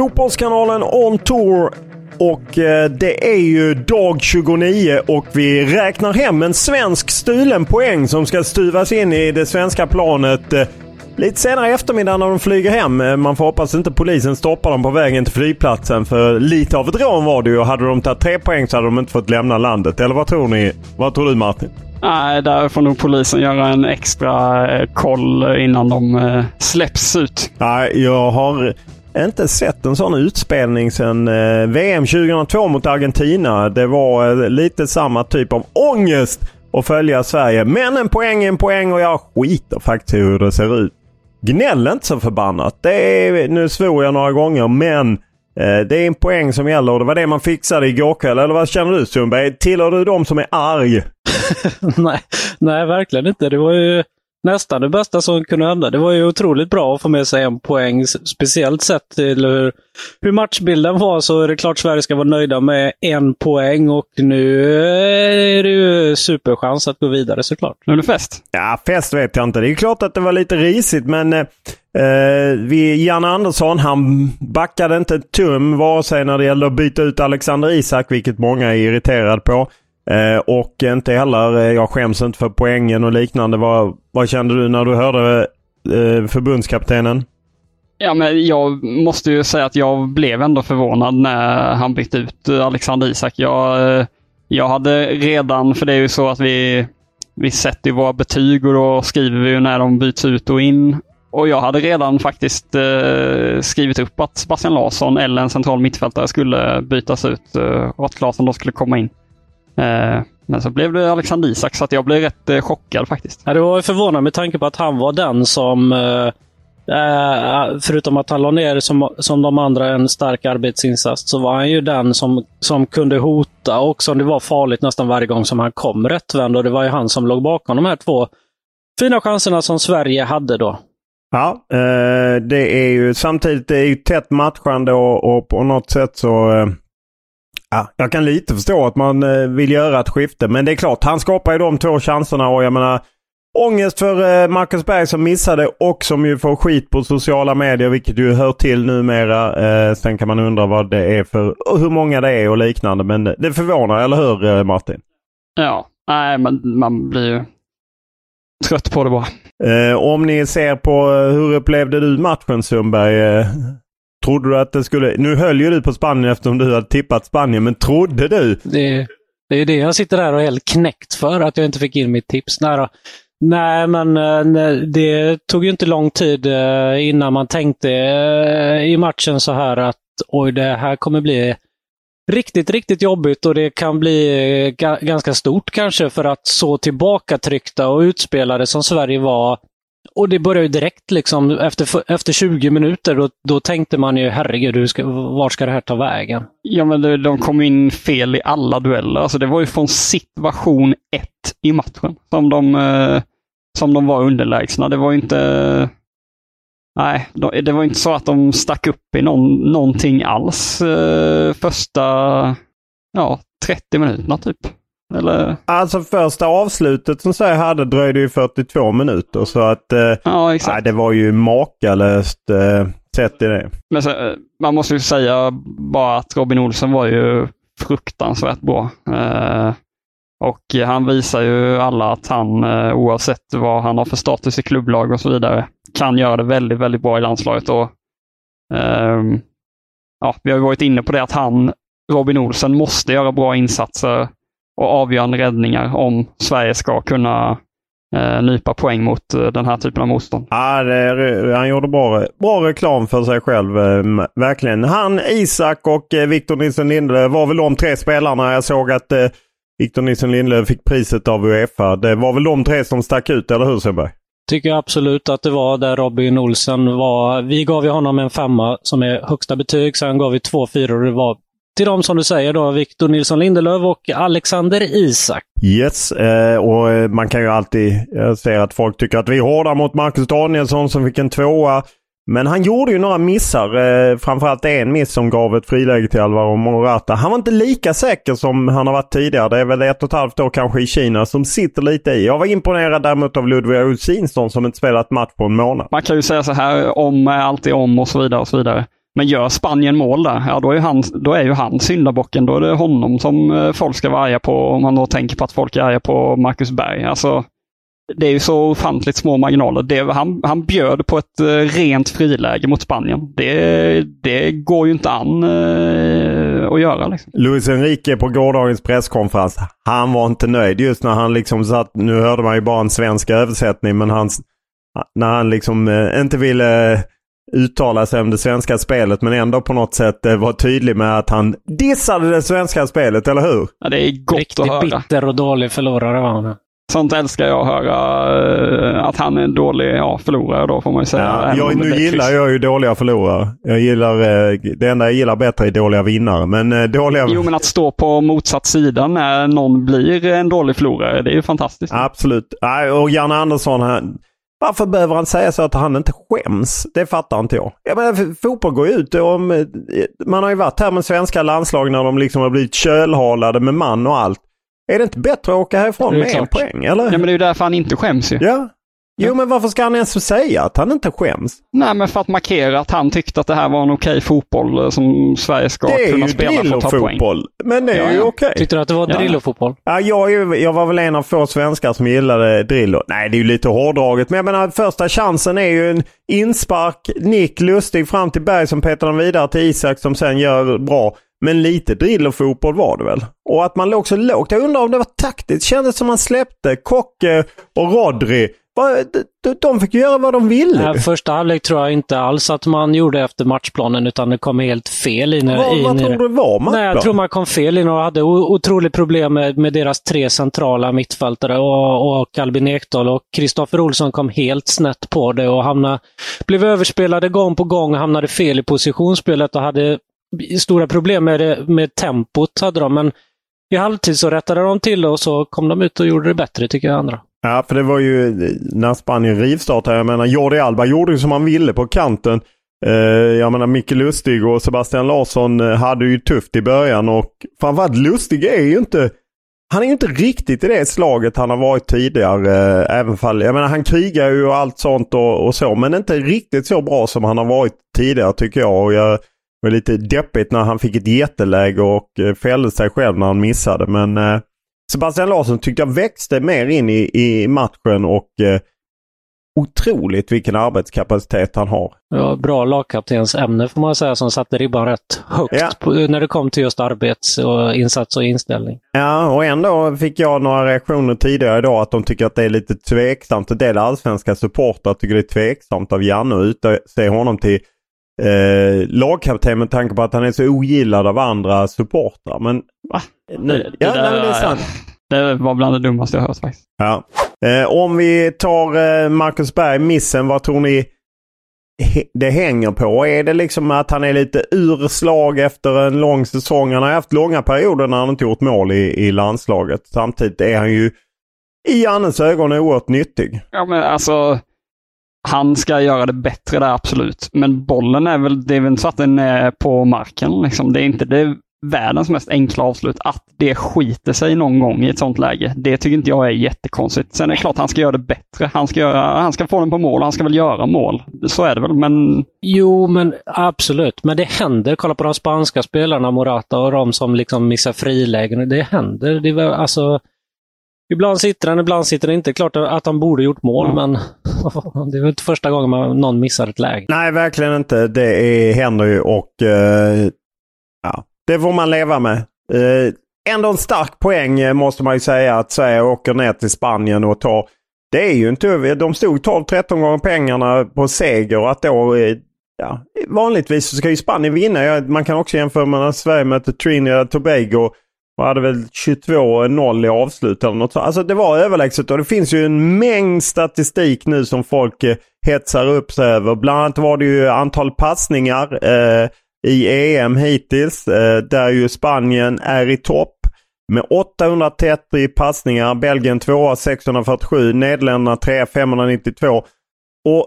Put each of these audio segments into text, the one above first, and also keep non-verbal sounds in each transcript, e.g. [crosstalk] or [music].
Fotbollskanalen On Tour och eh, det är ju dag 29 och vi räknar hem en svensk stulen poäng som ska stuvas in i det svenska planet eh, lite senare i eftermiddag när de flyger hem. Eh, man får hoppas inte polisen stoppar dem på vägen till flygplatsen för lite av ett rån var det ju. Hade de tagit tre poäng så hade de inte fått lämna landet. Eller vad tror ni? Vad tror du Martin? Nej, där får nog polisen göra en extra koll innan de släpps ut. Nej, jag har inte sett en sån utspelning sedan eh, VM 2002 mot Argentina. Det var eh, lite samma typ av ångest att följa Sverige. Men en poäng är en poäng och jag skiter faktiskt i hur det ser ut. Gnäll inte så förbannat. Det är, nu svor jag några gånger men eh, det är en poäng som gäller och det var det man fixade igår kväll. Eller vad känner du Sundberg? Tillhör du de som är arg? [laughs] nej, nej, verkligen inte. Det var ju nästan det bästa som kunde hända. Det var ju otroligt bra att få med sig en poäng. Speciellt sett till hur, hur matchbilden var så är det klart Sverige ska vara nöjda med en poäng och nu är det ju superchans att gå vidare såklart. Nu är det fest. Ja, fest vet jag inte. Det är klart att det var lite risigt men eh, vi, Jan Andersson han backade inte ett tum vare sig när det gällde att byta ut Alexander Isak, vilket många är irriterade på. Eh, och inte heller, eh, jag skäms inte för poängen och liknande. Vad, vad kände du när du hörde eh, förbundskaptenen? Ja, men jag måste ju säga att jag blev ändå förvånad när han bytte ut eh, Alexander Isak. Jag, eh, jag hade redan, för det är ju så att vi, vi sätter våra betyg och då skriver vi ju när de byts ut och in. Och jag hade redan faktiskt eh, skrivit upp att Sebastian Larsson eller en central mittfältare skulle bytas ut eh, och att Larsson då skulle komma in. Eh, men så blev det Alexander Isak så att jag blev rätt eh, chockad faktiskt. Ja, det var förvånande med tanke på att han var den som eh, Förutom att han la ner som, som de andra en stark arbetsinsats så var han ju den som, som kunde hota och som det var farligt nästan varje gång som han kom rättvänd. Och det var ju han som låg bakom de här två fina chanserna som Sverige hade då. Ja, det är ju samtidigt det är ju tätt matchande och, och på något sätt så Ja, jag kan lite förstå att man eh, vill göra ett skifte. Men det är klart, han skapar ju de två chanserna och jag menar Ångest för eh, Marcus Berg som missade och som ju får skit på sociala medier vilket ju hör till numera. Eh, sen kan man undra vad det är för och hur många det är och liknande. Men det förvånar, eller hur Martin? Ja, nej men man blir ju trött på det bara. om ni ser på hur upplevde du matchen Sundberg? Trodde du att det skulle... Nu höll ju du på Spanien eftersom du hade tippat Spanien, men trodde du? Det, det är det jag sitter här och är helt knäckt för, att jag inte fick in mitt tips. Nej, nej men eh, det tog ju inte lång tid eh, innan man tänkte eh, i matchen så här att oj, det här kommer bli riktigt, riktigt jobbigt och det kan bli ganska stort kanske för att så tillbakatryckta och utspelade som Sverige var och det började ju direkt liksom efter, efter 20 minuter. Då, då tänkte man ju herregud, hur ska, vart ska det här ta vägen? Ja, men de kom in fel i alla dueller. Alltså det var ju från situation 1 i matchen som de, eh, som de var underlägsna. Det var inte... Nej, det var inte så att de stack upp i någon, någonting alls eh, första ja, 30 minuterna typ. Eller? Alltså första avslutet som Sverige hade dröjde ju 42 minuter så att eh, ja. Nej, det var ju makalöst eh, sett i det. Men så, eh, man måste ju säga bara att Robin Olsen var ju fruktansvärt bra. Eh, och han visar ju alla att han eh, oavsett vad han har för status i klubblag och så vidare kan göra det väldigt, väldigt bra i landslaget. Och, eh, ja, vi har varit inne på det att han, Robin Olsen, måste göra bra insatser och avgörande räddningar om Sverige ska kunna eh, nypa poäng mot eh, den här typen av motstånd. Ja, det, han gjorde bra, bra reklam för sig själv. Eh, verkligen. Han, Isak och eh, Victor Nilsson Lindelöf var väl de tre spelarna. Jag såg att eh, Victor Nilsson Lindelöf fick priset av Uefa. Det var väl de tre som stack ut, eller hur Sundberg? tycker jag absolut att det var där Robin Olsen var. Vi gav ju honom en femma som är högsta betyg. Sen gav vi två fyror. Det var till dem som du säger då, Victor Nilsson Lindelöf och Alexander Isak. Yes, eh, och eh, man kan ju alltid... Jag ser att folk tycker att vi är hårda mot Marcus Danielsson som fick en tvåa. Men han gjorde ju några missar. Eh, framförallt en miss som gav ett friläge till Alvaro Morata. Han var inte lika säker som han har varit tidigare. Det är väl ett och ett halvt år kanske i Kina som sitter lite i. Jag var imponerad däremot av Ludvig Augustinsson som inte spelat match på en månad. Man kan ju säga så här, om är alltid om och så vidare. och så vidare. Men gör Spanien mål där, ja då är, han, då är ju han syndabocken. Då är det honom som eh, folk ska vara arga på om man då tänker på att folk är arga på Marcus Berg. Alltså, det är ju så ofantligt små marginaler. Det, han, han bjöd på ett eh, rent friläge mot Spanien. Det, det går ju inte an eh, att göra. Liksom. Luis Enrique på gårdagens presskonferens, han var inte nöjd just när han liksom satt, nu hörde man ju bara en svensk översättning, men han, när han liksom eh, inte ville uttala sig om det svenska spelet men ändå på något sätt var tydlig med att han dissade det svenska spelet, eller hur? Ja, det är gott Riktigt att höra. bitter och dålig förlorare var han. Sånt älskar jag att höra. eh, Att han är en dålig ja, förlorare då får man ju säga. Ja, jag, nu gillar jag ju dåliga förlorare. Jag gillar, eh, det enda jag gillar bättre är dåliga vinnare. Men eh, dåliga... Jo, men att stå på motsatt sida när någon blir en dålig förlorare, det är ju fantastiskt. Absolut. Och Janne Andersson, han, varför behöver han säga så att han inte skäms? Det fattar inte jag. jag menar, fotboll går ju ut om... eh, Man har ju varit här med svenska landslag när de liksom har blivit kölhalade med man och allt. Är det inte bättre att åka härifrån med en klart. poäng, eller? Ja, men det är ju därför han inte skäms ju. Ja. Jo, men varför ska han ens säga att han inte skäms? Nej, men för att markera att han tyckte att det här var en okej fotboll eh, som Sverige ska Det är kunna ju spela för att ta poäng. Drillo-fotboll. Men det är Ja, ju ja. okej. Tyckte du att det var Ja. Drillo-fotboll? Ja, jag, är ju- jag var väl en av få svenskar som gillade Drillo. Nej, det är ju lite hårdraget. Men jag menar, första chansen är ju en inspark, nick, lustig fram till Berg som petar den vidare till Isak som sen gör bra. Men lite Drillo-fotboll var det väl? Och att man låg så lågt. Jag undrar om det var taktiskt. Kändes som man släppte Kocke och Rodri. De- fick göra vad de ville. Första halvlek tror jag inte alls att man gjorde efter matchplanen, utan det kom helt fel in, vad in vad tror du var Nej, jag tror man kom fel in och hade otroligt problem med, med deras tre centrala mittfältare och, och Albin Ekdal och Kristoffer Olsson kom helt snett på det och hamnade, blev överspelade gång på gång, hamnade fel i positionsspelet och hade stora problem med, det, med tempot. Hade de, men i halvtid så rättade de till och så kom de ut och gjorde det bättre tycker jag andra. Ja, för det var ju när Spanien rivstartade. Jag menar, Jordi Alba gjorde ju som han ville på kanten. Eh, jag menar, Micke Lustig och Sebastian Larsson eh, hade ju tufft i början och framförallt Lustig är ju inte han är ju inte riktigt i det slaget han har varit tidigare. Eh, även fall, jag menar, han krigar ju och allt sånt och, och så, men inte riktigt så bra som han har varit tidigare tycker jag. Och jag det var lite deppigt när han fick ett jätteläge och eh, fällde sig själv när han missade. Men eh, Sebastian Larsson tyckte jag växte mer in i, i matchen och eh, otroligt vilken arbetskapacitet han har. Var bra lagkaptensämne får man säga som satte ribban rätt högt Ja. på, när det kom till just arbets och insats och inställning. Ja, och ändå fick jag några reaktioner tidigare idag att de tycker att det är lite tveksamt. En del allsvenska supportrar tycker det är tveksamt av Janne att utse honom till eh, lagkapten med tanke på att han är så ogillad av andra supportrar. Men Va? nu, Det- ja, det nej, men det är sant. [laughs] Det var bland det dummaste jag hört faktiskt. Ja. Eh, om vi tar eh, Marcus Berg, missen, vad tror ni det hänger på? Är det liksom att han är lite ur slag efter en lång säsong? Han har haft långa perioder när han inte gjort mål i, i landslaget. Samtidigt är han ju i Jannes ögon oerhört nyttig. Ja, men alltså, han ska göra det bättre där, absolut. Men bollen är väl, det är väl inte så att den är på marken. Liksom. Det är inte det världens mest enkla avslut. Att det skiter sig någon gång i ett sånt läge, det tycker inte jag är jättekonstigt. Sen är det klart han ska göra det bättre. Han ska, göra, han ska få den på mål, han ska väl göra mål. Så är det väl, men Jo, men absolut. Men det händer. Kolla på de spanska spelarna, Morata och de som liksom missar frilägen. Det händer. Det väl, alltså, ibland sitter han, ibland sitter han inte. Klart att han borde gjort mål, men [laughs] det är väl inte första gången man, någon missar ett läge. Nej, verkligen inte. Det är, händer ju och eh, ja, det får man leva med. Eh, ändå en stark poäng eh, måste man ju säga att Sverige åker ner till Spanien och tar. Det är ju inte De stod 12-13 gånger pengarna på seger och att då eh, Ja, vanligtvis så ska ju Spanien vinna. Man kan också jämföra med när Sverige möter Trinidad och Tobago och hade väl 22-0 i avslut eller något så. Alltså det var överlägset och det finns ju en mängd statistik nu som folk eh, hetsar upp sig över. Bland annat var det ju antal passningar eh, i EM hittills. Eh, där ju Spanien är i topp med 830 passningar. Belgien 2 647. Nederländerna 3 592. Och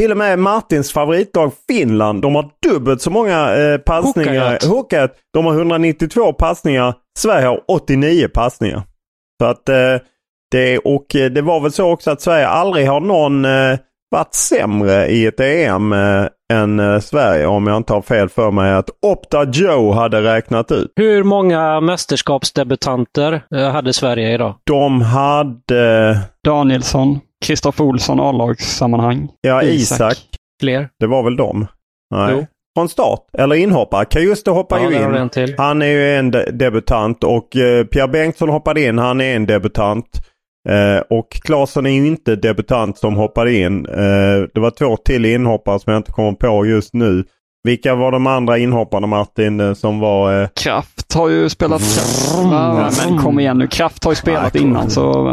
till och med Martins favoritlag Finland, de har dubbelt så många eh, passningar. Hookat. De har 192 passningar. Sverige har 89 passningar. Så att eh, det, och eh, det var väl så också att Sverige aldrig har någon eh, varit sämre i ett EM eh, än eh, Sverige om jag inte har fel för mig att Opta Joe hade räknat ut. Hur många mästerskapsdebutanter eh, hade Sverige idag? De hade... Danielsson, Kristoffer Olsson A-lagssammanhang. Ja, Isak. Isak. Fler? Det var väl dem? Nej. Jo. Från start, eller inhoppare. Kajuste hoppar ja, ju in. Han är ju en de debutant och eh, Pierre Bengtsson hoppade in. Han är en debutant. Eh, och Claesson är ju inte debutant som hoppade in. Eh, det var två till inhoppare som jag inte kommer på just nu. Vilka var de andra inhopparna Martin eh, som var... Eh... Kraft har ju spelat mm. Men kom igen nu, Kraft har ju spelat Nej, innan så...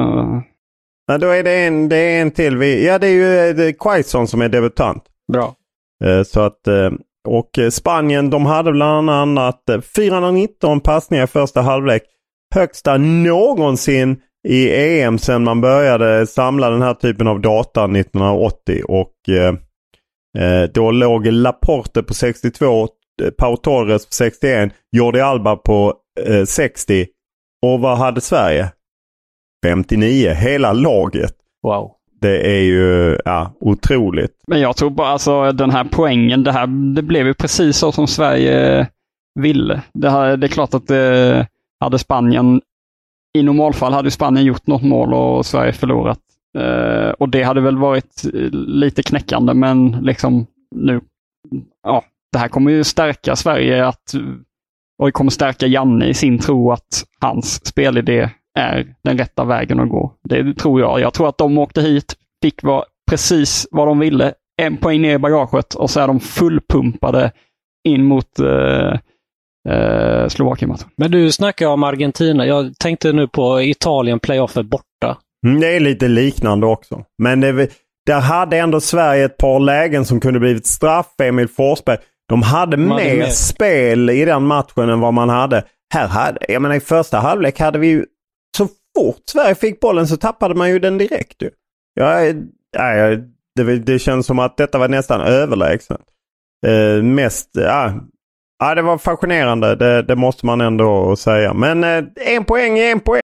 Nej, då är det en, det är en till. Vi, ja, det är ju det är Quaison som är debutant. Bra. Eh, så att, eh, och Spanien, de hade bland annat 419 passningar i första halvlek. Högsta någonsin i EM sedan man började samla den här typen av data 1980. Och eh, eh, då låg Laporte på 62, Pau Torres på 61, Jordi Alba på eh, 60. Och vad hade Sverige? 59, hela laget. Wow. Det är ju ja, otroligt. Men jag tror bara alltså den här poängen, det här det blev ju precis så som Sverige ville. Det, här, det är klart att eh, hade Spanien i normalfall hade Spanien gjort något mål och Sverige förlorat. Eh, och det hade väl varit eh, lite knäckande, men liksom nu, ja, det här kommer ju stärka Sverige att, och det kommer stärka Janne i sin tro att hans spelidé är den rätta vägen att gå. Det tror jag. Jag tror att de åkte hit, fick vad, precis vad de ville, en poäng ner i bagaget och så är de fullpumpade in mot eh, eh, Slovakien-matchen. Men du snackar om Argentina. Jag tänkte nu på Italien playoff är borta. Mm, det är lite liknande också. Men det, där hade ändå Sverige ett par lägen som kunde blivit straff. Emil Forsberg. De hade man mer spel i den matchen än vad man hade. Här hade, jag menar i första halvlek hade vi ju fort Sverige fick bollen så tappade man ju den direkt. Ju. Ja, ja, det, det känns som att detta var nästan överlägset. Eh, mest, ja, Ja, det var fascinerande. Det, det måste man ändå säga. Men eh, en poäng är en poäng.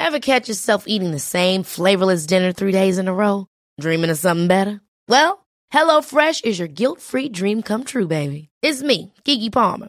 Have catch yourself eating the same flavorless dinner three days in a row? Dreaming of something better? Well, hello fresh is your guilt free dream come true baby. It's me, Gigi Palmer.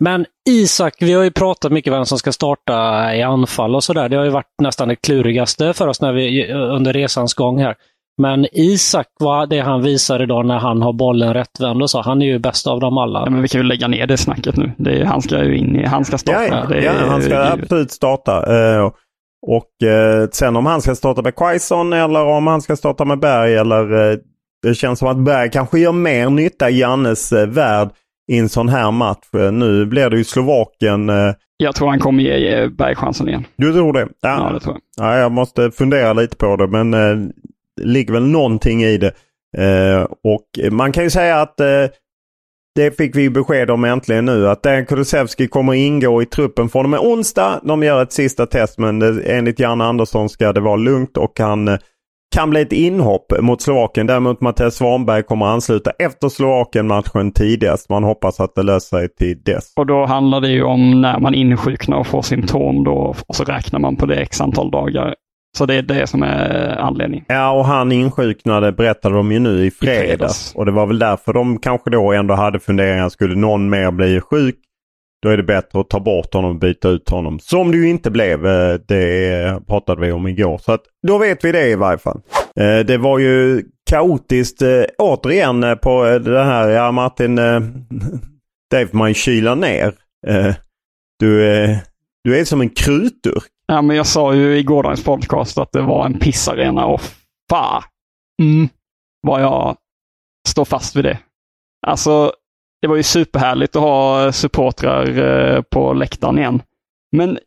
Men Isak, vi har ju pratat mycket om vem som ska starta i anfall och sådär. Det har ju varit nästan det klurigaste för oss när vi, under resans gång här. Men Isak, vad det han visar idag när han har bollen rättvänd och så, han är ju bäst av dem alla. Ja, men vi kan ju lägga ner det snacket nu. Det är, han ska ju in i, han ska starta. Ja, ja. ja han ska absolut starta. Uh, och uh, sen om han ska starta med Quaison eller om han ska starta med Berg eller uh, det känns som att Berg kanske gör mer nytta i Jannes uh, värld i en sån här match. nu blir det ju Slovakien. Jag tror han kommer ge Berg chansen igen. Du tror det? Ja, ja det tror jag. Ja, jag måste fundera lite på det men ligger väl någonting i det. Eh, och man kan ju säga att eh, det fick vi besked om äntligen nu att Dejan Kulusevski kommer ingå i truppen från och med onsdag. De gör ett sista test men det, enligt Jan Andersson ska det vara lugnt och han eh, kan bli ett inhopp mot Slovakien. Däremot Mattias Svanberg kommer ansluta efter Slovakien-matchen tidigast. Man hoppas att det löser sig till dess. Och då handlar det ju om när man insjuknar och får symptom då och så räknar man på det x antal dagar så det är det som är anledningen. Ja, och han insjuknade berättade de ju nu i fredags. I fredags. Och det var väl därför de kanske då ändå hade funderingar. Skulle någon mer bli sjuk, då är det bättre att ta bort honom och byta ut honom. Som det ju inte blev. Eh, det pratade vi om igår. Så att då vet vi det i varje fall. Eh, det var ju kaotiskt eh, återigen på det här. Ja Martin, det [laughs] Dave man kyla ner. Du, är, du är som en krutdurk. Ja, men jag sa ju i gårdagens podcast att det var en pissarena och fan mm, vad jag står fast vid det. Alltså, det var ju superhärligt att ha supportrar eh, på läktaren igen. Men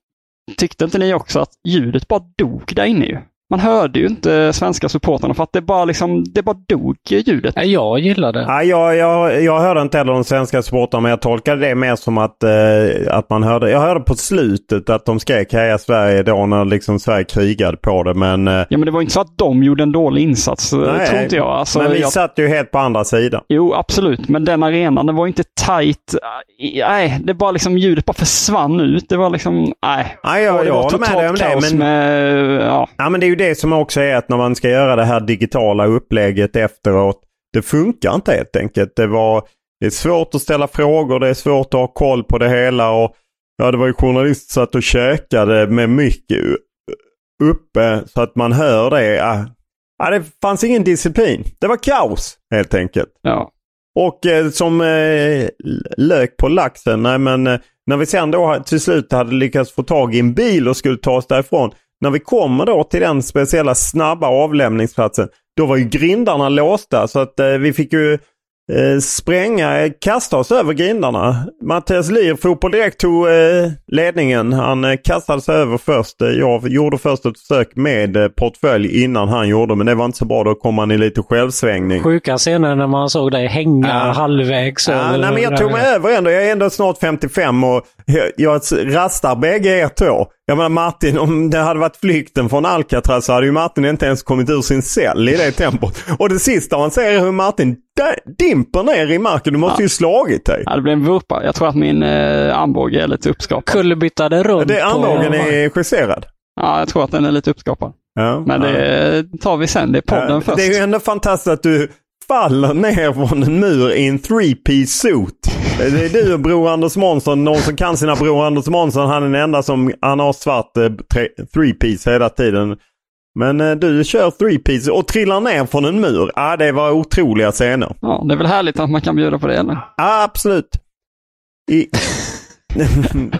tyckte inte ni också att ljudet bara dog där inne ju? Man hörde ju inte svenska supportrarna för att det bara liksom, det bara dog ljudet. Nej, Jag gillar det. Ja, jag, jag, jag hörde inte heller de svenska supportrarna men jag tolkade det mer som att, eh, att man hörde. Jag hörde på slutet att de skrek Heja Sverige då när liksom Sverige krigade på det. Men, eh, Ja, men det var inte så att de gjorde en dålig insats, Nej, tror inte jag. Alltså, men vi jag... satt ju helt på andra sidan. Jo, absolut. Men den arenan, den var inte tight. Nej, det bara liksom ljudet bara försvann ut. Det var liksom, nej. Nej, jag, det jag var håller med dig om totalt det. kaos Men... med, ja. Ja men det är ju det som också är att när man ska göra det här digitala upplägget efteråt. Det funkar inte helt enkelt. Det, var, det är svårt att ställa frågor, det är svårt att ha koll på det hela. Och, ja det var ju journalister som satt och käkade med mycket uppe så att man hör det. Ja, det fanns ingen disciplin. Det var kaos helt enkelt. ja. Och eh, som eh, lök på laxen, nej men eh, när vi sen då till slut hade lyckats få tag i en bil och skulle ta oss därifrån. När vi kommer då till den speciella snabba avlämningsplatsen, då var ju grindarna låsta så att eh, vi fick ju eh, spränga, kasta oss över grindarna. Mattias Lier, Fotboll Direkt, tog eh, ledningen. Han eh, kastade sig över först. Eh, Jag gjorde först ett försök med eh, portfölj innan han gjorde, men det var inte så bra. Då kom han i lite självsvängning. Sjuka scener när man såg dig hänga Ja. halvvägs. Ja, nej, men jag tog mig över ändå. Jag är ändå snart 55 och jag, rastar bägge er två. Jag menar Martin, om det hade varit flykten från Alcatraz så hade ju Martin inte ens kommit ur sin cell i det tempot. Och det sista man ser är hur Martin dimper ner i marken. Du måste ju slagit dig. ja, det blev en vurpa. Jag tror att min eh, armbåge är lite uppskapad. Kullerbyttade runt. Det, på- armbågen är justerad. Ja, jag tror att den är lite uppskapad. Ja, Men ja. det tar vi sen. Det är podden Ja, först. Det är ju ändå fantastiskt att du faller ner från en mur i en three-piece suit. Det är du och Bror Anders Månsson. Någon som kan sina Bror Anders Månsson. Han är den enda som han har svart eh, three-piece hela tiden. Men eh, du kör three-piece och trillar ner från en mur. Ja, det var otroliga scener. Ja, det är väl härligt att man kan bjuda på det, eller? Ja, absolut. I...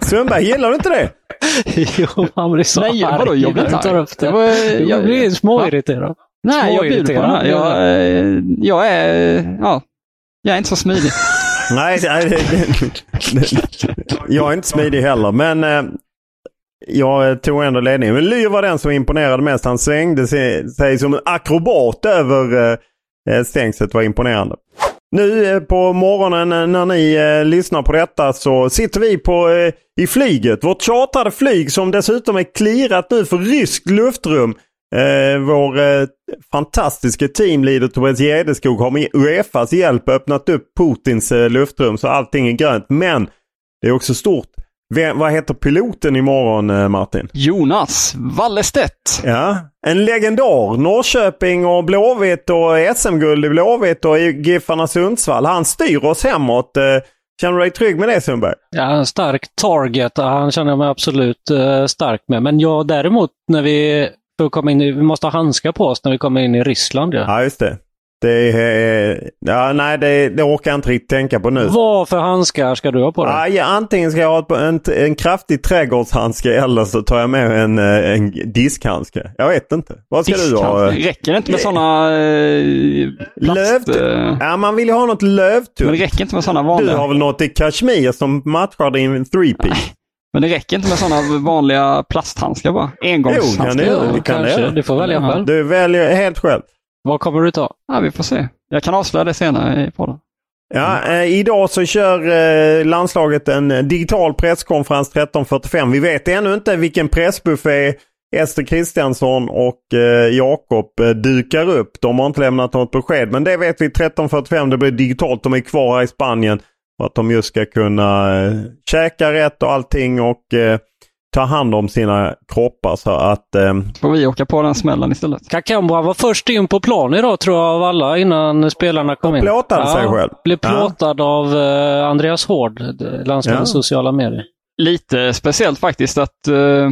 [laughs] Sundberg, gillar du inte det? [laughs] jo, man blir så Nej, arg vadå, jag blir inte arg. det. Var- jag, jag- blir småirriterad. Nej, jag bjuder på den här. Jag, eh, jag är, ja, jag är inte så smidig. Nej, nej det, det, jag är inte smidig heller. Men eh, jag tog ändå ledningen. Men Lyr var den som imponerade mest. Han svängde sig, sig som en akrobat över eh, eh stängslet. var imponerande. Nu eh, på morgonen eh, när ni eh, lyssnar på detta så sitter vi på eh, i flyget. Vårt chartrade flyg som dessutom är clearat nu för ryskt luftrum. Eh, vår eh, fantastiska teamleader Tobias Gedeskog har med Uefas hjälp öppnat upp Putins eh, luftrum så allting är grönt. Men det är också stort. Vem, vad heter piloten imorgon eh, Martin? Jonas Wallestedt. Ja, en legendar. Norrköping och Blåvitt och SM-guld i Blåvitt och Giffarna Sundsvall. Han styr oss hemåt. Eh, Känner du dig trygg med det Sundberg? Ja, en stark target. Han känner jag mig absolut eh, stark med. Men jag däremot, när vi, för att komma in i, vi måste ha handskar på oss när vi kommer in i Ryssland. Ja. Ja, just det. Det är, ja, nej, det, det orkar jag inte riktigt tänka på nu. Vad för handskar ska du ha på dig? Ja, ja, antingen ska jag ha en, en kraftig trädgårdshandske eller så tar jag med en, eh, en diskhandske. Jag vet inte. Vad ska du ha? Räcker det inte med sådana eh, plast... Löv? eh, Ja, man vill ju ha något men det lövtunt. räcker inte med sådana Du vanliga... har väl något i kashmir som matchar din three-piece? Men det räcker inte med sådana vanliga plasthandskar bara. Jo, Engångshandskar. Ja, det kan det. Du får välja Ja. själv. Du väljer helt själv. Vad kommer du ta? Ja, vi får se. Jag kan avslöja det senare i podden. Ja, eh, idag så kör eh, landslaget en digital presskonferens 13.45. Vi vet ännu inte vilken pressbuffé Ester Kristiansson och eh, Jakob eh, dukar upp. De har inte lämnat något besked. Men det vet vi 13.45. Det blir digitalt. De är kvar här i Spanien. För att de just ska kunna eh, käka rätt och allting och eh, ta hand om sina kroppar. Så att eh, Får vi åka på den smällen istället. Kakambra var först in på plan idag tror jag av alla innan spelarna kom in. plåtade sig själv. Blev Ja. plåtad av eh, Andreas Hård, landslagets Ja. sociala medier. Lite speciellt faktiskt att eh,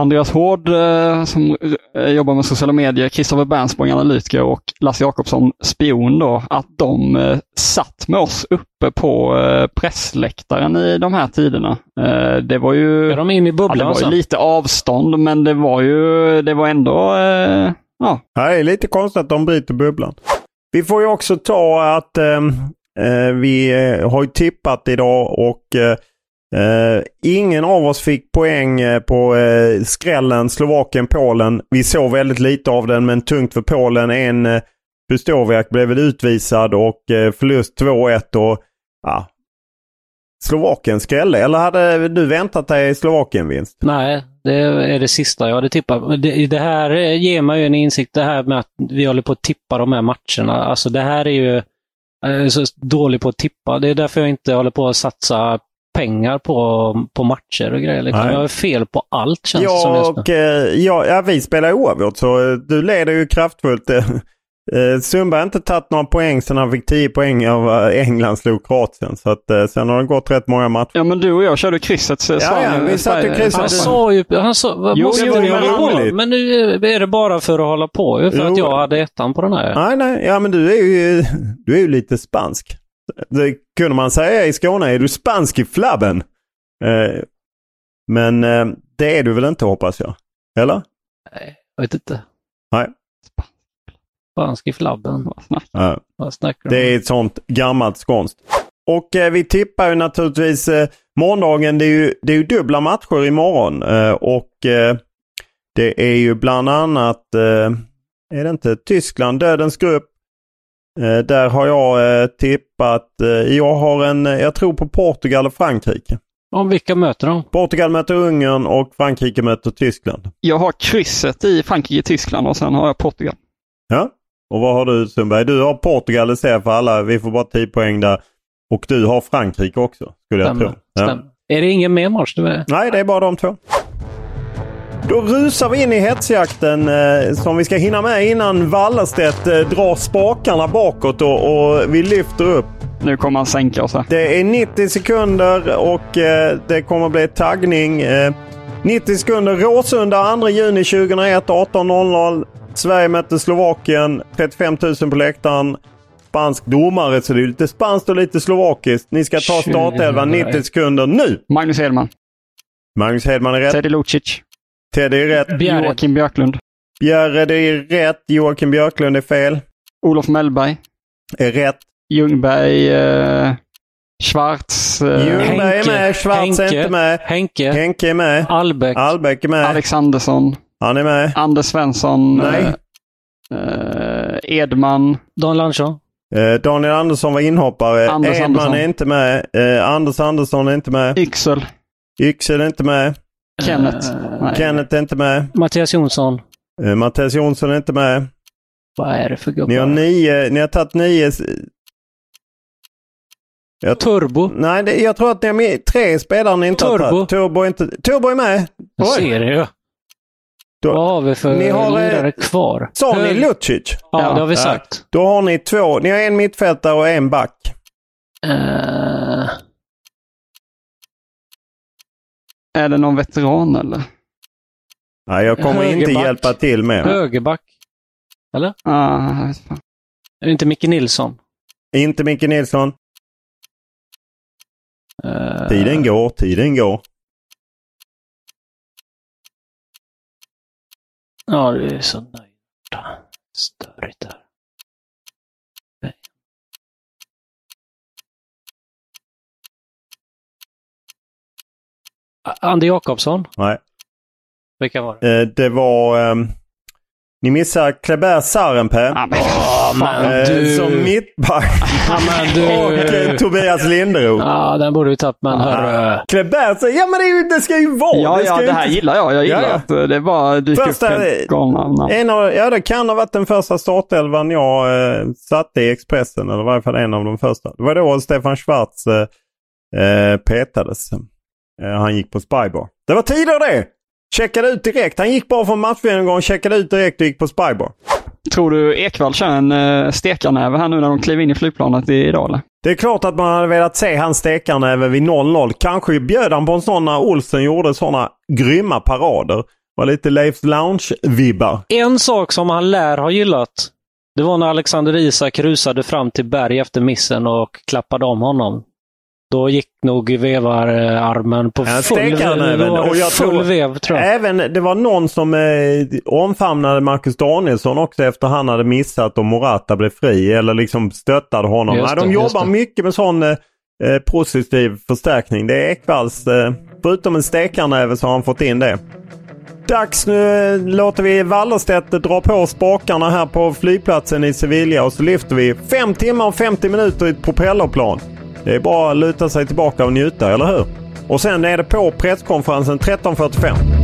Andreas Hård eh, som eh, jobbar med sociala medier, Kristoffer Bernsborg, analytiker och Lasse Jakobsson, spion då, att de eh, satt med oss uppe på pressläktaren i de här tiderna. Det var ju, Är de in i ja, bubblan det var ju lite avstånd, men det var ju, det var ändå, ja, Ja, Det är lite konstigt att de bryter bubblan. Vi får ju också ta att eh, vi har ju tippat idag och eh, Eh, ingen av oss fick poäng eh, på eh, skrällen Slovakien-Polen. Vi såg väldigt lite av den men tungt för Polen. En eh, Pustoviak blev väl utvisad och eh, förlust 2-1 och ja, Slovakien skrällde. Eller hade du väntat dig Slovakien-vinst? Nej, det är det sista jag hade tippat. Det, det här eh, ger mig ju en insikt, det här med att vi håller på att tippa de här matcherna. Alltså det här är ju jag är så dålig på att tippa. Det är därför jag inte håller på att satsa pengar på, på matcher och grejer. Liksom. Jag är fel på allt känns det som Ja, just nu. och, eh, ja, ja, vi spelar oavgjort så eh, du leder ju kraftfullt. Eh, Sundberg har inte tagit några poäng sedan han fick 10 poäng av England slog Kroatien. Så att, eh, sen har det gått rätt många matcher. ja men du och jag körde krysset. Ja, ja, vi satt ju krysset. Han sa ju... Han sa, vad Jo, måste jo, det roligt. Men nu är det bara för att hålla på ju, för Jo. att jag hade ettan på den här. Nej, nej, ja men du är ju, du är ju lite spansk. Det kunde man säga i Skåne, är du spansk i flabben? Eh, men eh, det är du väl inte hoppas jag? Eller? Nej, jag vet inte. Nej. Spansk i flabben. Vad snack. Ja. Vad snackar du Det om? är ett sånt gammalt skånskt. Och eh, vi tippar ju naturligtvis eh, morgondagen. Det är, ju, det är ju dubbla matcher imorgon. Eh, och eh, det är ju bland annat, är det inte Tyskland, Dödens grupp. Eh, där har jag eh, tippat, eh, jag har en, jag tror på Portugal och Frankrike. Om vilka möter de? Portugal möter Ungern och Frankrike möter Tyskland. Jag har krysset i Frankrike-Tyskland och sen har jag Portugal. Ja. Och vad har du Sundberg? Du har Portugal i ser för alla. Vi får bara 10 poäng där. Och du har Frankrike också, skulle jag Stämmer. tro. Ja. Stämmer. Är det ingen mer match? Är? Nej, det är bara de två. Då rusar vi in i hetsjakten eh, som vi ska hinna med innan Wallerstedt eh, drar spakarna bakåt och, och vi lyfter upp. Nu kommer han sänka oss här. Det är 90 sekunder och eh, det kommer bli taggning. Eh, 90 sekunder Råsunda 2 juni 2001 18.00. Sverige möter Slovakien. 35 000 på läktaren. Spansk domare så det är lite spanskt och lite slovakiskt. Ni ska ta startelvan 90 sekunder nu. Magnus Hedman, Magnus Hedman är rätt. Teddy Lucic, Teddy är rätt. Bjärred. Joakim Björklund, Bjärred är rätt. Joakim Björklund är fel. Olof Mellberg, Är rätt. Ljungberg, eh, Schwarz, eh, Ljungberg är med. Schwarz är inte med. Henke. Henke är med. Albeck. Albeck är med. Alex Andersson, Han är med. Anders Svensson, Nej. eh, eh, Edman, Dan Larsson. Eh, Daniel Andersson var inhoppare. Anders Edman Andersson. är inte med. Eh, Anders Andersson är inte med. Yxel, Yxel är inte med. Kenneth. Eh, Nej. Kenneth är inte med. Mattias Jonsson. Eh, Mattias Jonsson är inte med. Vad är det för gubbar? Ni har nio. Ni har tagit nio. Jag, Turbo. nej, det, jag tror att ni har med tre spelare ni inte har Turbo. tagit. Turbo är inte... Turbo är med. Jag ser det ju. Då- Vad har vi för Ni har, eh, lirare kvar? Sa ni Lucic? Ja, det har vi Ja. sagt. Då har ni två. Ni har en mittfältare och en back. Eh, Är det någon veteran eller? Nej, jag kommer inte Högerback. hjälpa till mer. högerback. Ah, jag vet fan. Är det inte Micke Nilsson? Inte Micke Nilsson. Eh, Tiden går, tiden går. Ja, du är så nöjd. Störigt där. Andy Jakobsson? Nej. Vilka var det? Eh, det var... ehm, ni missar Kleber Sarenpää. Ah, men, men eh, du- Som mittback. Men du... [laughs] och eh, Tobias Linderoth. Ja, den borde du tagit, men hörru. Kleber, så, ja men det, är ju, det ska ju vara. ja, det, ska ja, ju det här inte- gillar jag. Jag gillar Ja, ja. att eh, det bara dyker Första- upp helt galna namn. En av, ja, det kan ha varit den första startelvan jag eh, satte i Expressen. Eller i varje fall en av de första. Det var då Stefan Schwarz eh, eh, petades. Eh, han gick på Spybar. Det var tider det! Checkade ut direkt. Han gick bara från matchgenomgång, checkade ut direkt och gick på Spybar. Tror du Ekvall kör en uh, stekarnäve här nu när de kliver in i flygplanet idag eller? Det är klart att man hade velat se han stekarnäve vid 0-0. Kanske bjöd han på en sån när Olsen gjorde sådana grymma parader. var lite Leifs Lounge-vibbar. En sak som han lär ha gillat, det var när Alexander Isak rusade fram till Berg efter missen och klappade om honom. Då gick nog vevararmen på Ja, full, det Och jag full tror- vev tror jag. Även, det var någon som eh, omfamnade Marcus Danielsson också efter han hade missat och Morata blev fri. Eller liksom stöttade honom. Just Nej, de det, jobbar det. mycket med sån eh, eh, positiv förstärkning. Det är Ekvalls, eh, förutom en stekarnäve så har han fått in det. Dags nu eh, låter vi Wallerstedt dra på spakarna här på flygplatsen i Sevilla och så lyfter vi 5 timmar och 50 minuter i ett propellerplan. Det är bara att luta sig tillbaka och njuta, eller hur? Och sen är det på presskonferensen 13.45.